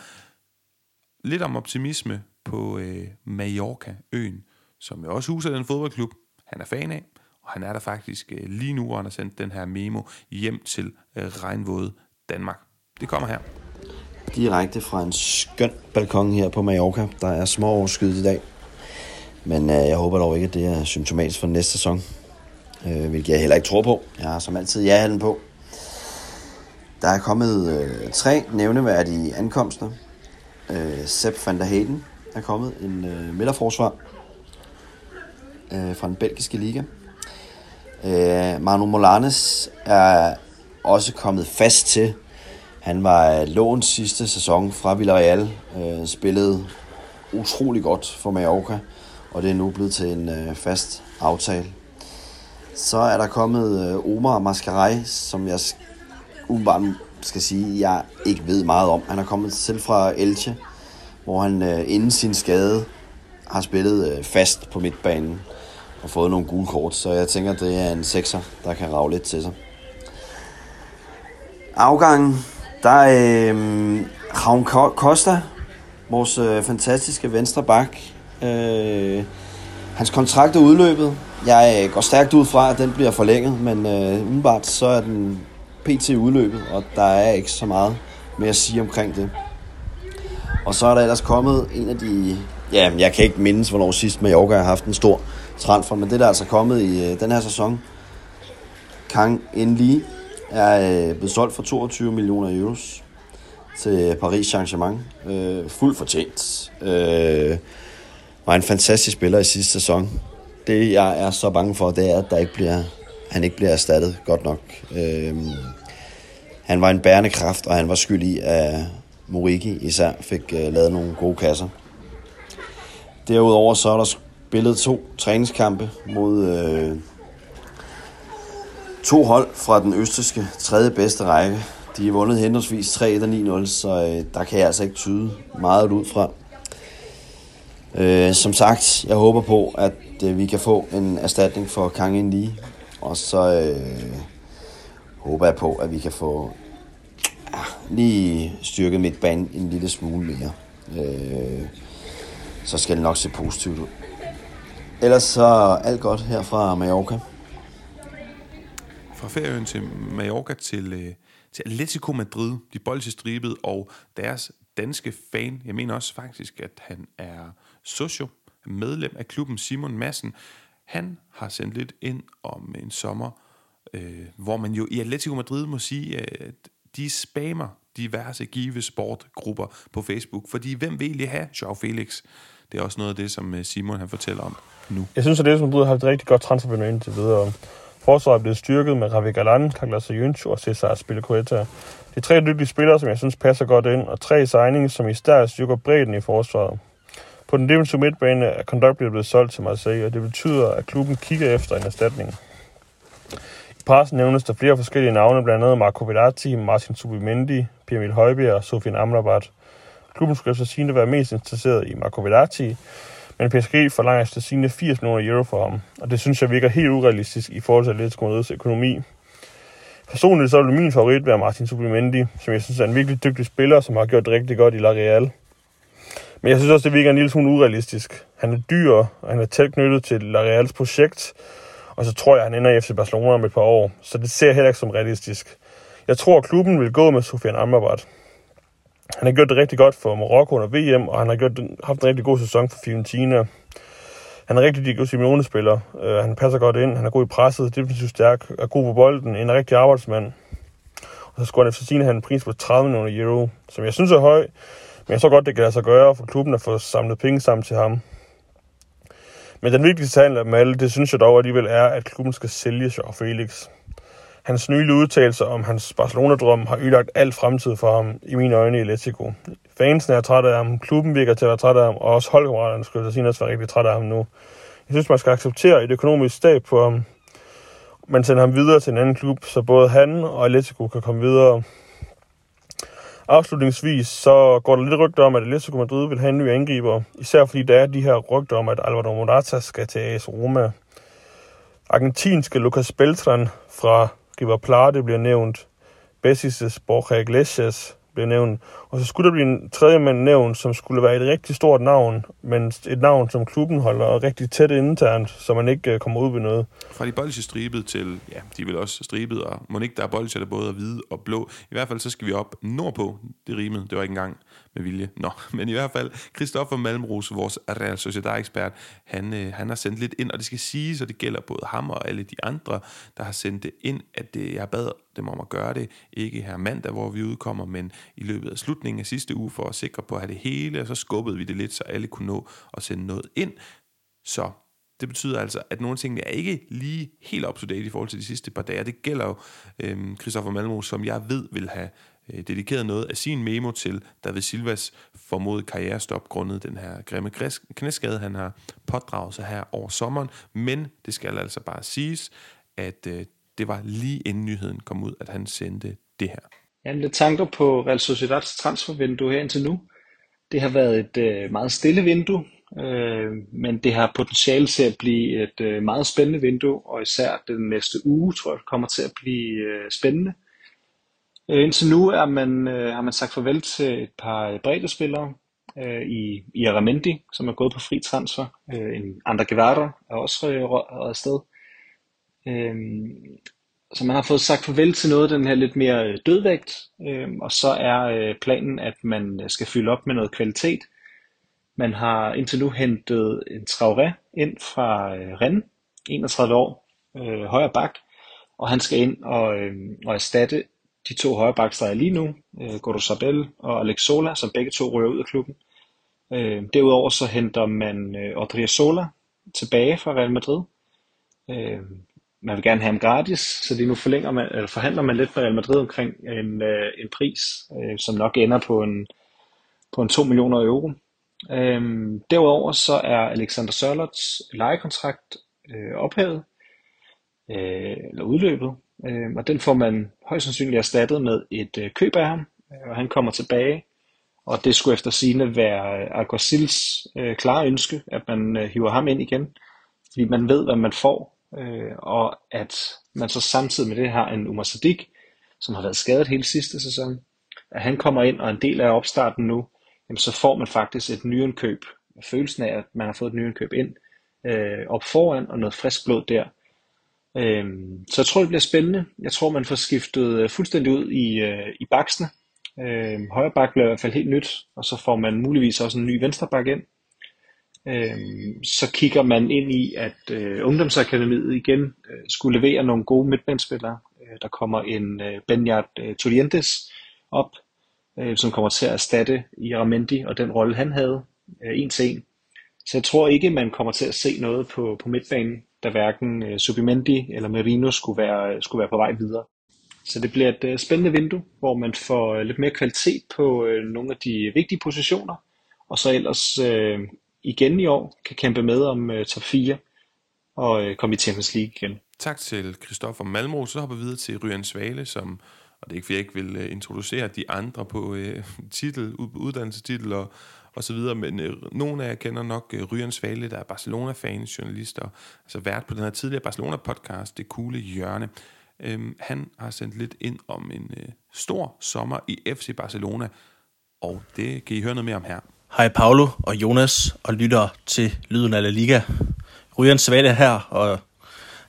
Lidt om optimisme på øh, Mallorca-øen, som jo også huser den fodboldklub, han er fan af, og han er der faktisk øh, lige nu, hvor han har sendt den her memo hjem til øh, regnvåde Danmark. Det kommer her. Direkte fra en skøn balkon her på Mallorca. Der er små overskyet i dag. Men øh, jeg håber dog ikke, at det er symptomatisk for næste sæson. Øh, hvilket jeg heller ikke tror på. Jeg har som altid ja på. Der er kommet øh, tre nævneværdige ankomster. Øh, Sepp van der Hayden er kommet, en øh, midterforsvar øh, fra den belgiske liga. Øh, Manu Molanes er også kommet fast til han var lånt sidste sæson fra Villarreal, øh, spillede utrolig godt for Mallorca, og det er nu blevet til en øh, fast aftale. Så er der kommet øh, Omar Mascaray, som jeg umiddelbart skal sige, jeg ikke ved meget om. Han er kommet selv fra Elche, hvor han øh, inden sin skade har spillet øh, fast på midtbanen og fået nogle gule kort, så jeg tænker, det er en sekser, der kan rave lidt til sig. Afgangen der er øh, Ravn Costa, vores øh, fantastiske venstre bak. Øh, hans kontrakt er udløbet. Jeg øh, går stærkt ud fra, at den bliver forlænget, men øh, umiddelbart så er den pt. udløbet, og der er ikke så meget mere at sige omkring det. Og så er der ellers kommet en af de... Ja, jeg kan ikke mindes, hvornår sidst Mallorca har haft en stor transfer, men det der er altså kommet i øh, den her sæson. Kang In Lee er øh, blevet solgt for 22 millioner euros til Paris Saint-Germain. Øh, fuldt fortjent. Øh, var en fantastisk spiller i sidste sæson. Det jeg er så bange for, det er, at der ikke bliver, han ikke bliver erstattet godt nok. Øh, han var en bærende kraft, og han var skyld i, at Morigi især fik øh, lavet nogle gode kasser. Derudover så er der spillet to træningskampe mod øh, To hold fra den østriske tredje bedste række. De har vundet henholdsvis 3 og 9-0, så øh, der kan jeg altså ikke tyde meget ud fra. Øh, som sagt, jeg håber på, at øh, vi kan få en erstatning for Kang In Lee. Og så øh, håber jeg på, at vi kan få ja, lige styrket midtbanen en lille smule mere. Øh, så skal det nok se positivt ud. Ellers så alt godt her fra Mallorca fra Færøen til Mallorca til, øh, til Atletico Madrid, de bolsjestribede, og deres danske fan, jeg mener også faktisk, at han er socio, medlem af klubben Simon Madsen, han har sendt lidt ind om en sommer, øh, hvor man jo i Atletico Madrid må sige, at de spammer diverse give sportgrupper på Facebook, fordi hvem vil egentlig have Joao Felix? Det er også noget af det, som øh, Simon han fortæller om nu. Jeg synes, at det som Madrid har haft et rigtig godt transfervindue indtil videre. Forsvaret er blevet styrket med Ravi Galan, Carlos Ayuncu og Cesar Spilicueta. Det er tre dygtige spillere, som jeg synes passer godt ind, og tre signings, som i stedet styrker bredden i forsvaret. På den defensive midtbane er Kondogbia blevet solgt til Marseille, og det betyder, at klubben kigger efter en erstatning. I pressen nævnes der flere forskellige navne, blandt andet Marco Verratti, Martin Subimendi, Pierre Højbjerg og Sofian Amrabat. Klubben skulle efter sine være mest interesseret i Marco Verratti, men PSG forlanger til sine 80 millioner euro for ham, og det synes jeg virker helt urealistisk i forhold til Atletico Madrids økonomi. Personligt så vil min favorit være Martin Subimendi, som jeg synes er en virkelig dygtig spiller, som har gjort det rigtig godt i La Real. Men jeg synes også, det virker en lille smule urealistisk. Han er dyr, og han er tæt knyttet til La Reals projekt, og så tror jeg, han ender i FC Barcelona om et par år, så det ser heller ikke som realistisk. Jeg tror, at klubben vil gå med Sofian Amrabat. Han har gjort det rigtig godt for Marokko under VM, og han har gjort, haft en rigtig god sæson for Fiorentina. Han er rigtig god Simeone-spiller. Uh, han passer godt ind, han er god i presset, defensivt stærk, er god på bolden, en rigtig arbejdsmand. Og så skulle han efter sine have en pris på 30 millioner euro, som jeg synes er høj, men jeg så godt, det kan lade sig gøre for klubben at få samlet penge sammen til ham. Men den vigtigste handel af dem alle, det synes jeg dog alligevel er, at klubben skal sælge Joao Felix. Hans nylige udtalelser om hans Barcelona-drøm har ødelagt alt fremtid for ham, i mine øjne i Atletico. Fansen er træt af ham, klubben virker til at være træt af ham, og også holdkammeraterne skulle sige, at være rigtig træt af ham nu. Jeg synes, man skal acceptere et økonomisk stab på ham, men sende ham videre til en anden klub, så både han og Atletico kan komme videre. Afslutningsvis så går der lidt rygter om, at Atletico Madrid vil have en ny angriber, især fordi der er de her rygter om, at Alvaro Morata skal til AS Roma. Argentinske Lucas Beltran fra River Plate bliver nævnt. Bessis Borja Iglesias bliver nævnt. Og så skulle der blive en tredje mand nævnt, som skulle være et rigtig stort navn, men et navn, som klubben holder rigtig tæt internt, så man ikke øh, kommer ud ved noget. Fra de bolsje stribet til, ja, de vil også stribet, og må ikke der er bolsje, der både er hvide og blå. I hvert fald så skal vi op nordpå, det rimede, det var ikke engang med vilje. Nå, men i hvert fald, Christoffer Malmros, vores Real Sociedad-ekspert, han, øh, han har sendt lidt ind, og det skal siges, og det gælder både ham og alle de andre, der har sendt det ind, at det, jeg bad dem om at gøre det, ikke her mandag, hvor vi udkommer, men i løbet af slutningen af sidste uge, for at sikre på at have det hele, og så skubbede vi det lidt, så alle kunne nå at sende noget ind. Så det betyder altså, at nogle ting er ikke lige helt up to date i forhold til de sidste par dage. Det gælder jo øhm, Christoffer Malmo, som jeg ved vil have øh, dedikeret noget af sin memo til David Silvas formodet karrierestop grundet den her grimme knæskade, han har pådraget sig her over sommeren. Men det skal altså bare siges, at øh, det var lige inden nyheden kom ud, at han sendte det her. Ja, lidt tanker på Real Sociedads transfervindue her indtil nu. Det har været et øh, meget stille vindue, øh, men det har potentiale til at blive et øh, meget spændende vindue, og især den næste uge, tror jeg, kommer til at blive øh, spændende. Øh, indtil nu er man, øh, har man sagt farvel til et par øh, bredde spillere øh, i, i Aramendi, som er gået på fri transfer. Øh, en Ander Guevara er også røget afsted. Øh, så man har fået sagt farvel til noget af den her lidt mere øh, dødvægt, øh, og så er øh, planen, at man øh, skal fylde op med noget kvalitet. Man har indtil nu hentet en Traoré ind fra øh, Rennes, 31 år, øh, højre bak, og han skal ind og, øh, og erstatte de to højre backs, der er lige nu, øh, Gordo Sabel og Alex Sola, som begge to rører ud af klubben. Øh, derudover så henter man øh, Odriozola tilbage fra Real Madrid. Øh, man vil gerne have ham gratis, så lige nu forlænger man, eller forhandler man lidt med Real Madrid omkring en, øh, en pris, øh, som nok ender på en, på en 2 millioner euro. Øhm, derudover så er Alexander Sørlots lejekontrakt øh, ophævet, øh, eller udløbet, øh, og den får man højst sandsynligt erstattet med et øh, køb af ham, øh, og han kommer tilbage, og det skulle efter sine være øh, Alguacils øh, klare ønske, at man øh, hiver ham ind igen, fordi man ved, hvad man får, øh, og at man så samtidig med det har en Umar Sadik, som har været skadet hele sidste sæson, at han kommer ind og en del af opstarten nu, jamen så får man faktisk et nyindkøb. Følelsen af, at man har fået et nyindkøb ind øh, op foran, og noget frisk blod der. Øh, så jeg tror, det bliver spændende. Jeg tror, man får skiftet øh, fuldstændig ud i, øh, i baksene. Øh, højre bak bliver i hvert fald helt nyt, og så får man muligvis også en ny venstre bak ind øhm, så kigger man ind i, at øh, Ungdomsakademiet igen øh, skulle levere nogle gode midtbanespillere. Øh, der kommer en øh, Benjart øh, Turientes op, øh, som kommer til at erstatte Iramendi og den rolle, han havde, øh, en til en. Så jeg tror ikke, man kommer til at se noget på, på midtbanen, da hverken øh, Subimendi eller Merino skulle være, skulle være på vej videre. Så det bliver et øh, spændende vindue, hvor man får øh, lidt mere kvalitet på øh, nogle af de vigtige positioner, og så ellers øh, igen i år kan kæmpe med om øh, top 4 og øh, komme i Champions League igen. Tak til Christoffer Malmro. Så hopper vi videre til Ryan Svale, som, og det er ikke, fordi jeg ikke vil uh, introducere de andre på uh, titel, uddannelsestitel og, og så videre, men uh, nogle af jer kender nok øh, Ryan Svale, der er Barcelona-fan, journalist og altså vært på den her tidligere Barcelona-podcast, Det Kule Hjørne. Øhm, han har sendt lidt ind om en øh, stor sommer i FC Barcelona, og det kan I høre noget mere om her. Hej Paolo og Jonas, og lytter til Lyden af La Liga. Ryan Svale her, og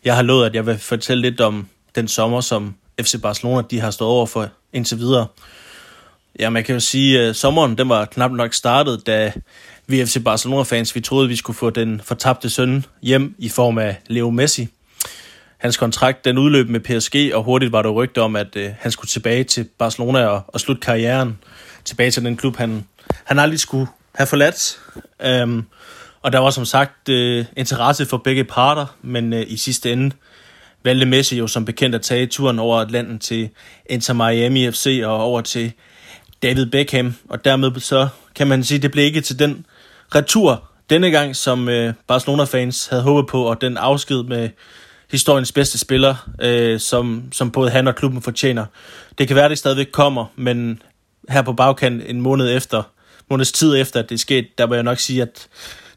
jeg har lovet, at jeg vil fortælle lidt om den sommer, som FC Barcelona de har stået over for indtil videre. Ja, man kan jo sige, at sommeren den var knap nok startet, da vi FC Barcelona-fans vi troede, at vi skulle få den fortabte søn hjem i form af Leo Messi. Hans kontrakt den udløb med PSG, og hurtigt var der rygter om, at øh, han skulle tilbage til Barcelona og, og slutte karrieren. Tilbage til den klub, han, han aldrig skulle have forladt. Øhm, og der var som sagt øh, interesse for begge parter, men øh, i sidste ende valgte Messi jo som bekendt at tage turen over Atlanten til Inter Miami FC og over til David Beckham. Og dermed så kan man sige, at det blev ikke til den retur denne gang, som øh, Barcelona-fans havde håbet på, og den afsked med historiens bedste spiller, øh, som, som både han og klubben fortjener. Det kan være, at det stadigvæk kommer, men her på bagkant en måned efter, måneds tid efter, at det skete, der vil jeg nok sige, at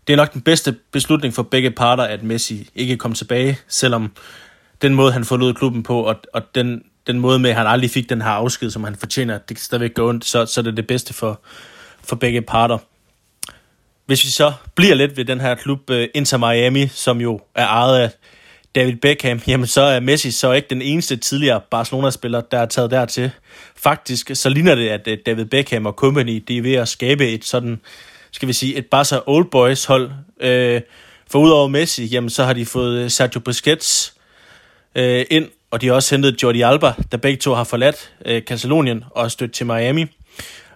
det er nok den bedste beslutning for begge parter, at Messi ikke kom tilbage, selvom den måde, han forlod klubben på, og, og den, den måde med, at han aldrig fik den her afsked, som han fortjener, det kan stadigvæk gå ondt, så, så det er det bedste for, for begge parter. Hvis vi så bliver lidt ved den her klub, øh, Inter Miami, som jo er ejet af David Beckham, jamen så er Messi så ikke den eneste tidligere Barcelona-spiller, der er taget dertil. Faktisk så ligner det, at øh, David Beckham og company, de er ved at skabe et sådan skal vi sige, et Barca Old Boys hold. Øh, for udover Messi, jamen, så har de fået øh, Sergio Busquets øh, ind, og de har også hentet Jordi Alba, der begge to har forladt øh, Katalonien og er stødt til Miami.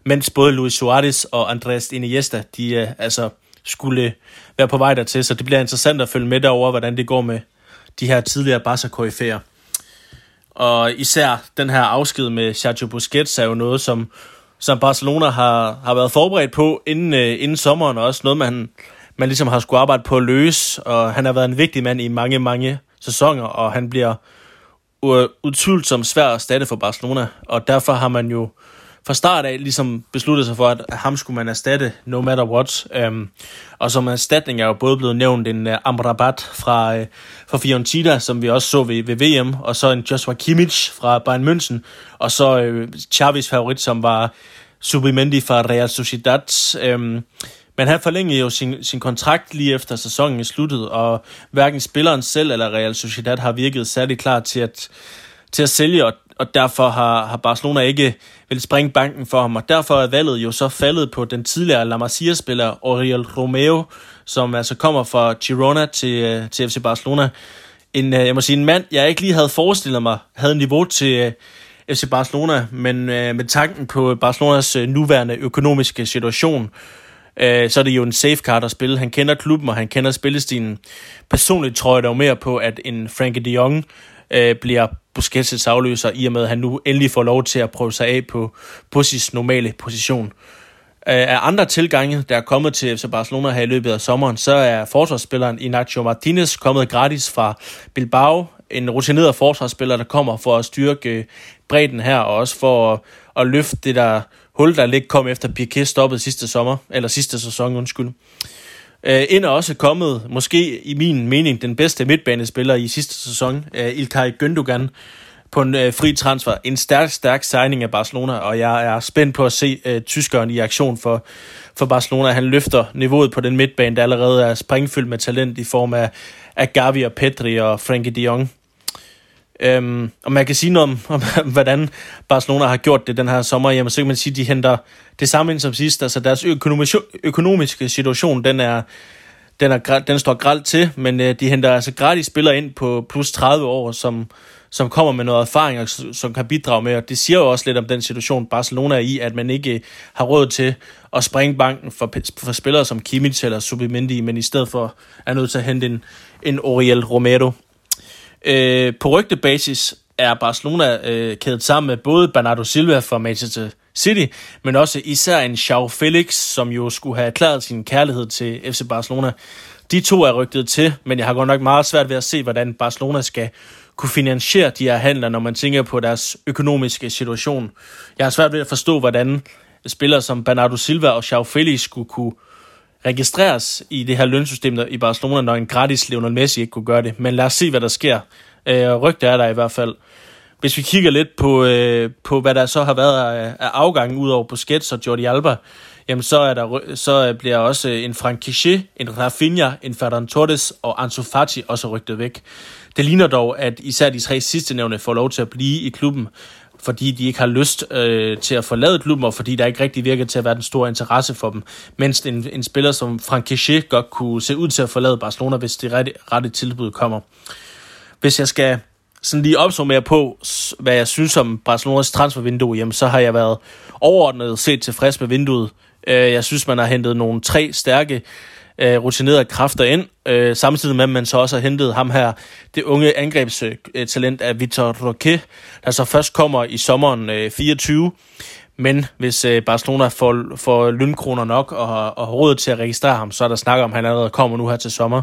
Mens både Luis Suarez og Andres Iniesta, de øh, altså skulle være på vej dertil, så det bliver interessant at følge med derover, hvordan det går med de her tidligere barca koryfæer Og især den her afsked med Sergio Busquets er jo noget, som som Barcelona har, har været forberedt på inden, øh, inden sommeren, og også noget, man, man ligesom har skulle arbejde på at løse, og han har været en vigtig mand i mange, mange sæsoner, og han bliver utvivlsomt svær at erstatte for Barcelona, og derfor har man jo fra start af ligesom besluttede sig for, at ham skulle man erstatte no matter what. Øhm, og som erstatning er jo både blevet nævnt en øh, uh, Amrabat fra, uh, fra Fiorentina, som vi også så ved, ved VM, og så en Joshua Kimmich fra Bayern München, og så øh, uh, Chavis favorit, som var Subimendi fra Real Sociedad. Øhm, men han forlængede jo sin, sin kontrakt lige efter sæsonen er sluttet, og hverken spilleren selv eller Real Sociedad har virket særlig klar til at, til at sælge, og, og derfor har, har Barcelona ikke vil springe banken for ham, og derfor er valget jo så faldet på den tidligere La Masia-spiller Oriol Romeo, som altså kommer fra Girona til, øh, til FC Barcelona. En, øh, jeg må sige, en mand, jeg ikke lige havde forestillet mig, havde niveau til, øh, FC Barcelona, men med tanken på Barcelonas nuværende økonomiske situation, øh, så er det jo en safe card at spille. Han kender klubben, og han kender spillestilen. Personligt tror jeg dog mere på, at en Frankie de Jong øh, bliver Busquets' afløser, i og med at han nu endelig får lov til at prøve sig af på, på sin normale position. Øh, af andre tilgange, der er kommet til FC Barcelona her i løbet af sommeren, så er forsvarsspilleren Inacio Martinez kommet gratis fra Bilbao, en rutineret forsvarsspiller, der kommer for at styrke øh, bredden her, og også for at, at løfte det der hul, der lidt kom efter Piquet stoppede sidste sommer, eller sidste sæson, undskyld. Øh, Øh, ind er også kommet, måske i min mening, den bedste midtbanespiller i sidste sæson, øh, Ilkay Gündogan, på en øh, fri transfer. En stærk, stærk signing af Barcelona, og jeg er spændt på at se øh, tyskeren i aktion for, for Barcelona. Han løfter niveauet på den midtbane, der allerede er springfyldt med talent i form af, af Gavi og Pedri og Frenkie de Jong. Øhm, og man kan sige noget om, om, hvordan Barcelona har gjort det den her sommer. Jamen, så kan man sige, at de henter det samme ind som sidst. Altså deres økonomiske, økonomiske situation, den er, den, er, den står gralt til, men øh, de henter altså gratis spillere ind på plus 30 år, som, som kommer med noget erfaring, og som kan bidrage med, og det siger jo også lidt om den situation, Barcelona er i, at man ikke øh, har råd til at springe banken for, for spillere som Kimmich eller Subimendi, men i stedet for er nødt til at hente en, en Oriel Romero. Øh, på rygtebasis er Barcelona øh, kædet sammen med både Bernardo Silva fra Manchester City, men også især en Joao Felix, som jo skulle have erklæret sin kærlighed til FC Barcelona. De to er rygtet til, men jeg har godt nok meget svært ved at se, hvordan Barcelona skal kunne finansiere de her handler, når man tænker på deres økonomiske situation. Jeg har svært ved at forstå, hvordan spillere som Bernardo Silva og Joao Felix skulle kunne registreres i det her lønsystem i Barcelona, når en gratis Lionel Messi ikke kunne gøre det. Men lad os se, hvad der sker. Øh, rygter er der i hvert fald. Hvis vi kigger lidt på, øh, på hvad der så har været af, af afgangen ud over Busquets og Jordi Alba, jamen så, er der, så øh, bliver også øh, en Frank Kichet, en Rafinha, en Ferran Torres og Ansu Fati også rygtet væk. Det ligner dog, at især de tre sidste nævne får lov til at blive i klubben, fordi de ikke har lyst øh, til at forlade klubben, og fordi der ikke rigtig virker til at være den store interesse for dem. Mens en, en spiller som Frank Kichet godt kunne se ud til at forlade Barcelona, hvis det rette, rette tilbud kommer. Hvis jeg skal sådan lige opsummere på, hvad jeg synes om Barcelonas transfervindue, jamen så har jeg været overordnet set tilfreds med vinduet. Øh, jeg synes, man har hentet nogle tre stærke øh, rutinerede kræfter ind, øh, samtidig med, at man så også har hentet ham her, det unge angrebstalent øh, af Vitor Roque, der så først kommer i sommeren øh, 24. Men hvis øh, Barcelona får, får lønkroner nok og, og råd til at registrere ham, så er der snak om, at han allerede kommer nu her til sommer.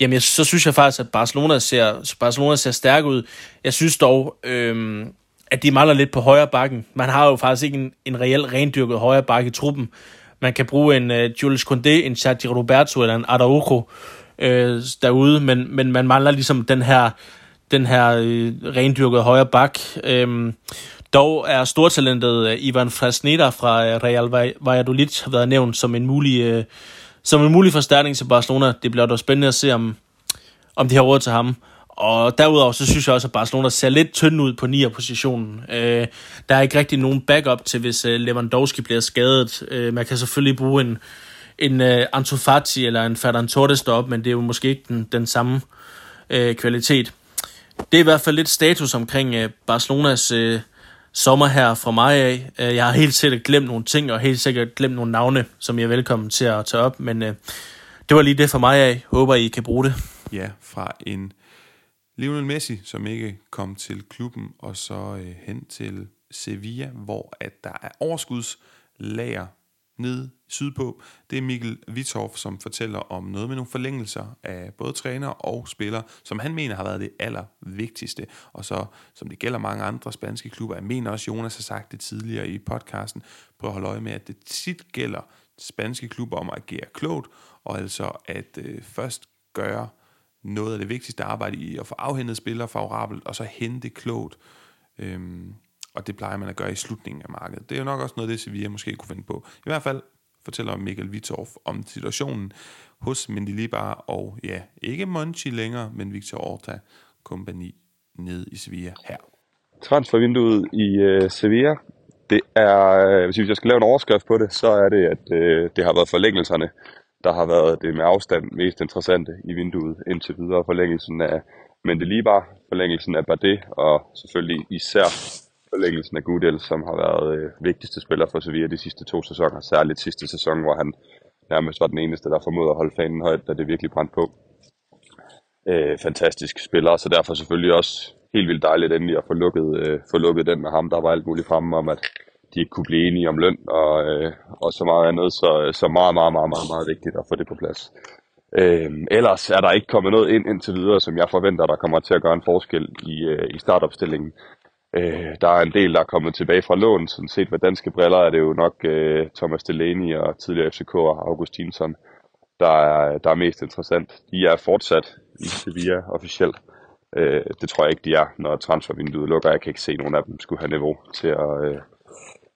Jamen, så synes jeg faktisk, at Barcelona ser, Barcelona ser stærk ud. Jeg synes dog, øh, at de mangler lidt på højre bakken. Man har jo faktisk ikke en, en reel rendyrket højre bakke i truppen. Man kan bruge en uh, Jules Condé, en Sergio Roberto eller en Araujo øh, derude, men, men man mangler ligesom den her, den her øh, rendyrkede højre bak. Øhm, dog er stortalentet uh, Ivan Frasneda fra uh, Real Valladolid har været nævnt som en mulig, uh, som en mulig forstærkning til Barcelona. Det bliver dog spændende at se, om, om de har råd til ham. Og derudover, så synes jeg også, at Barcelona ser lidt tynd ud på 9'er positionen. Øh, der er ikke rigtig nogen backup til, hvis øh, Lewandowski bliver skadet. Øh, man kan selvfølgelig bruge en, en uh, Ansu Fati eller en Ferran Torres deroppe, men det er jo måske ikke den, den samme øh, kvalitet. Det er i hvert fald lidt status omkring øh, Barcelonas øh, sommer her fra mig af. Øh, jeg har helt sikkert glemt nogle ting, og helt sikkert glemt nogle navne, som jeg er velkommen til at tage op, men øh, det var lige det for mig af. Håber, I kan bruge det. Ja, fra en Lionel Messi, som ikke kom til klubben, og så øh, hen til Sevilla, hvor at der er overskudslager ned sydpå. Det er Mikkel Vitorf, som fortæller om noget med nogle forlængelser af både træner og spillere, som han mener har været det allervigtigste. Og så, som det gælder mange andre spanske klubber, jeg mener også, Jonas har sagt det tidligere i podcasten, prøv at holde øje med, at det tit gælder spanske klubber om at agere klogt, og altså at øh, først gøre noget af det vigtigste arbejde i at få afhentet spillere favorabelt, og så hente klogt. Øhm, og det plejer man at gøre i slutningen af markedet. Det er jo nok også noget, det Sevilla måske kunne finde på. I hvert fald fortæller Mikkel Vitorf om situationen hos Mendilibar, og ja, ikke Monchi længere, men Victor Orta kompagni ned i Sevilla her. Transfervinduet i øh, Sevilla, det er, øh, hvis jeg skal lave en overskrift på det, så er det, at øh, det har været forlængelserne, der har været det med afstand mest interessante i vinduet indtil videre. Forlængelsen af Mendelibar, forlængelsen af Bardet og selvfølgelig især forlængelsen af Gudel, som har været øh, vigtigste spiller for Sevilla de sidste to sæsoner, særligt sidste sæson, hvor han nærmest var den eneste, der formåede at holde fanen højt, da det virkelig brændte på. Øh, fantastisk spiller, så derfor selvfølgelig også helt vildt dejligt endelig at få lukket, øh, få lukket den med ham. Der var alt muligt fremme om, at de ikke kunne blive enige om løn og, øh, og så meget andet, så, øh, så meget, meget, meget, meget, meget vigtigt at få det på plads. Øh, ellers er der ikke kommet noget ind indtil videre, som jeg forventer, der kommer til at gøre en forskel i, øh, i startopstillingen. Øh, der er en del, der er kommet tilbage fra lån. Sådan set med danske briller er det jo nok øh, Thomas Delaney og tidligere FCK og Augustinsson, der er, der er mest interessant. De er fortsat i Sevilla officielt. Øh, det tror jeg ikke, de er, når transfervinduet lukker. Jeg kan ikke se, at nogen af dem skulle have niveau til at, øh,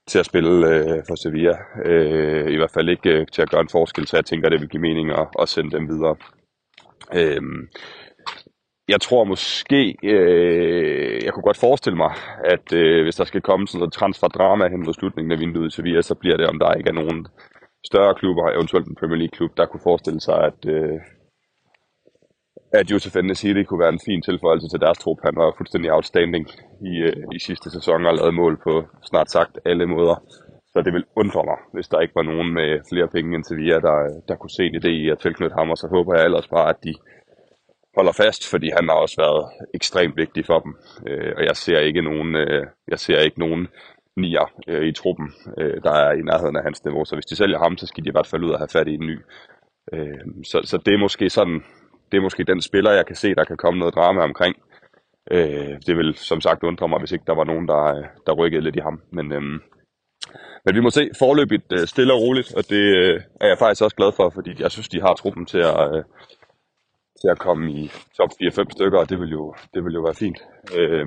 til at spille øh, for Sevilla. Øh, I hvert fald ikke øh, til at gøre en forskel, så jeg tænker, at det vil give mening at, at sende dem videre. Øh, jeg tror måske, øh, jeg kunne godt forestille mig, at øh, hvis der skal komme sådan noget transferdrama hen mod slutningen af vinduet i Sevilla, så bliver det, om der ikke er nogen større klubber, eventuelt en Premier League-klub, der kunne forestille sig, at, øh, at Josef Nesiri kunne være en fin tilføjelse til deres trup. Han var fuldstændig outstanding i, øh, i sidste sæson og lavede mål på snart sagt alle måder. Så det vil undre mig, hvis der ikke var nogen med flere penge end Sevilla, der, der kunne se en idé i at tilknytte ham, og så håber jeg ellers bare, at de holder fast, fordi han har også været ekstremt vigtig for dem. Øh, og jeg ser ikke nogen, øh, jeg ser ikke nogen nier øh, i truppen, øh, der er i nærheden af hans niveau. Så hvis de sælger ham, så skal de i hvert fald ud og have fat i en ny. Øh, så, så det er måske sådan, det er måske den spiller, jeg kan se, der kan komme noget drama omkring. Øh, det vil som sagt undre mig, hvis ikke der var nogen, der, øh, der rykkede lidt i ham. Men, øh, men vi må se forløbigt øh, stille og roligt, og det øh, er jeg faktisk også glad for, fordi jeg synes, de har truppen til at, øh, til at komme i top 4-5 stykker, og det vil jo, det vil jo være fint. Øh,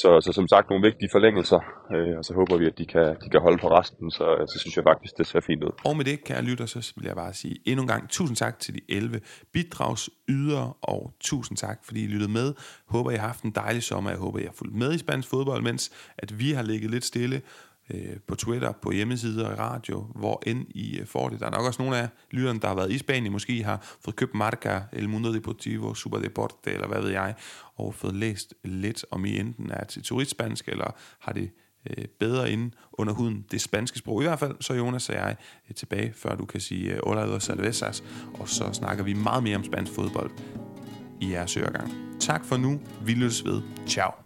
så, så som sagt nogle vigtige forlængelser, øh, og så håber vi, at de kan, de kan holde på resten, så, øh, så synes jeg faktisk, det ser fint ud. Og med det, kære lytter, så vil jeg bare sige endnu en gang tusind tak til de 11 bidragsyder, og tusind tak, fordi I lyttede med. Håber, I har haft en dejlig sommer. Jeg håber, I har fulgt med i spansk fodbold, mens at vi har ligget lidt stille øh, på Twitter, på hjemmesider og i radio, hvor end I øh, får det. Der er nok også nogle af lytterne, der har været i Spanien, måske har fået købt Marca, El Mundo Deportivo, Super Deporte, eller hvad ved jeg, og fået læst lidt om I enten er til turistspansk, eller har det øh, bedre inde under huden det spanske sprog. I hvert fald så Jonas og jeg øh, tilbage, før du kan sige øh, hola dos cervezas, og så snakker vi meget mere om spansk fodbold i jeres øregang. Tak for nu. Vi lyttes ved. Ciao.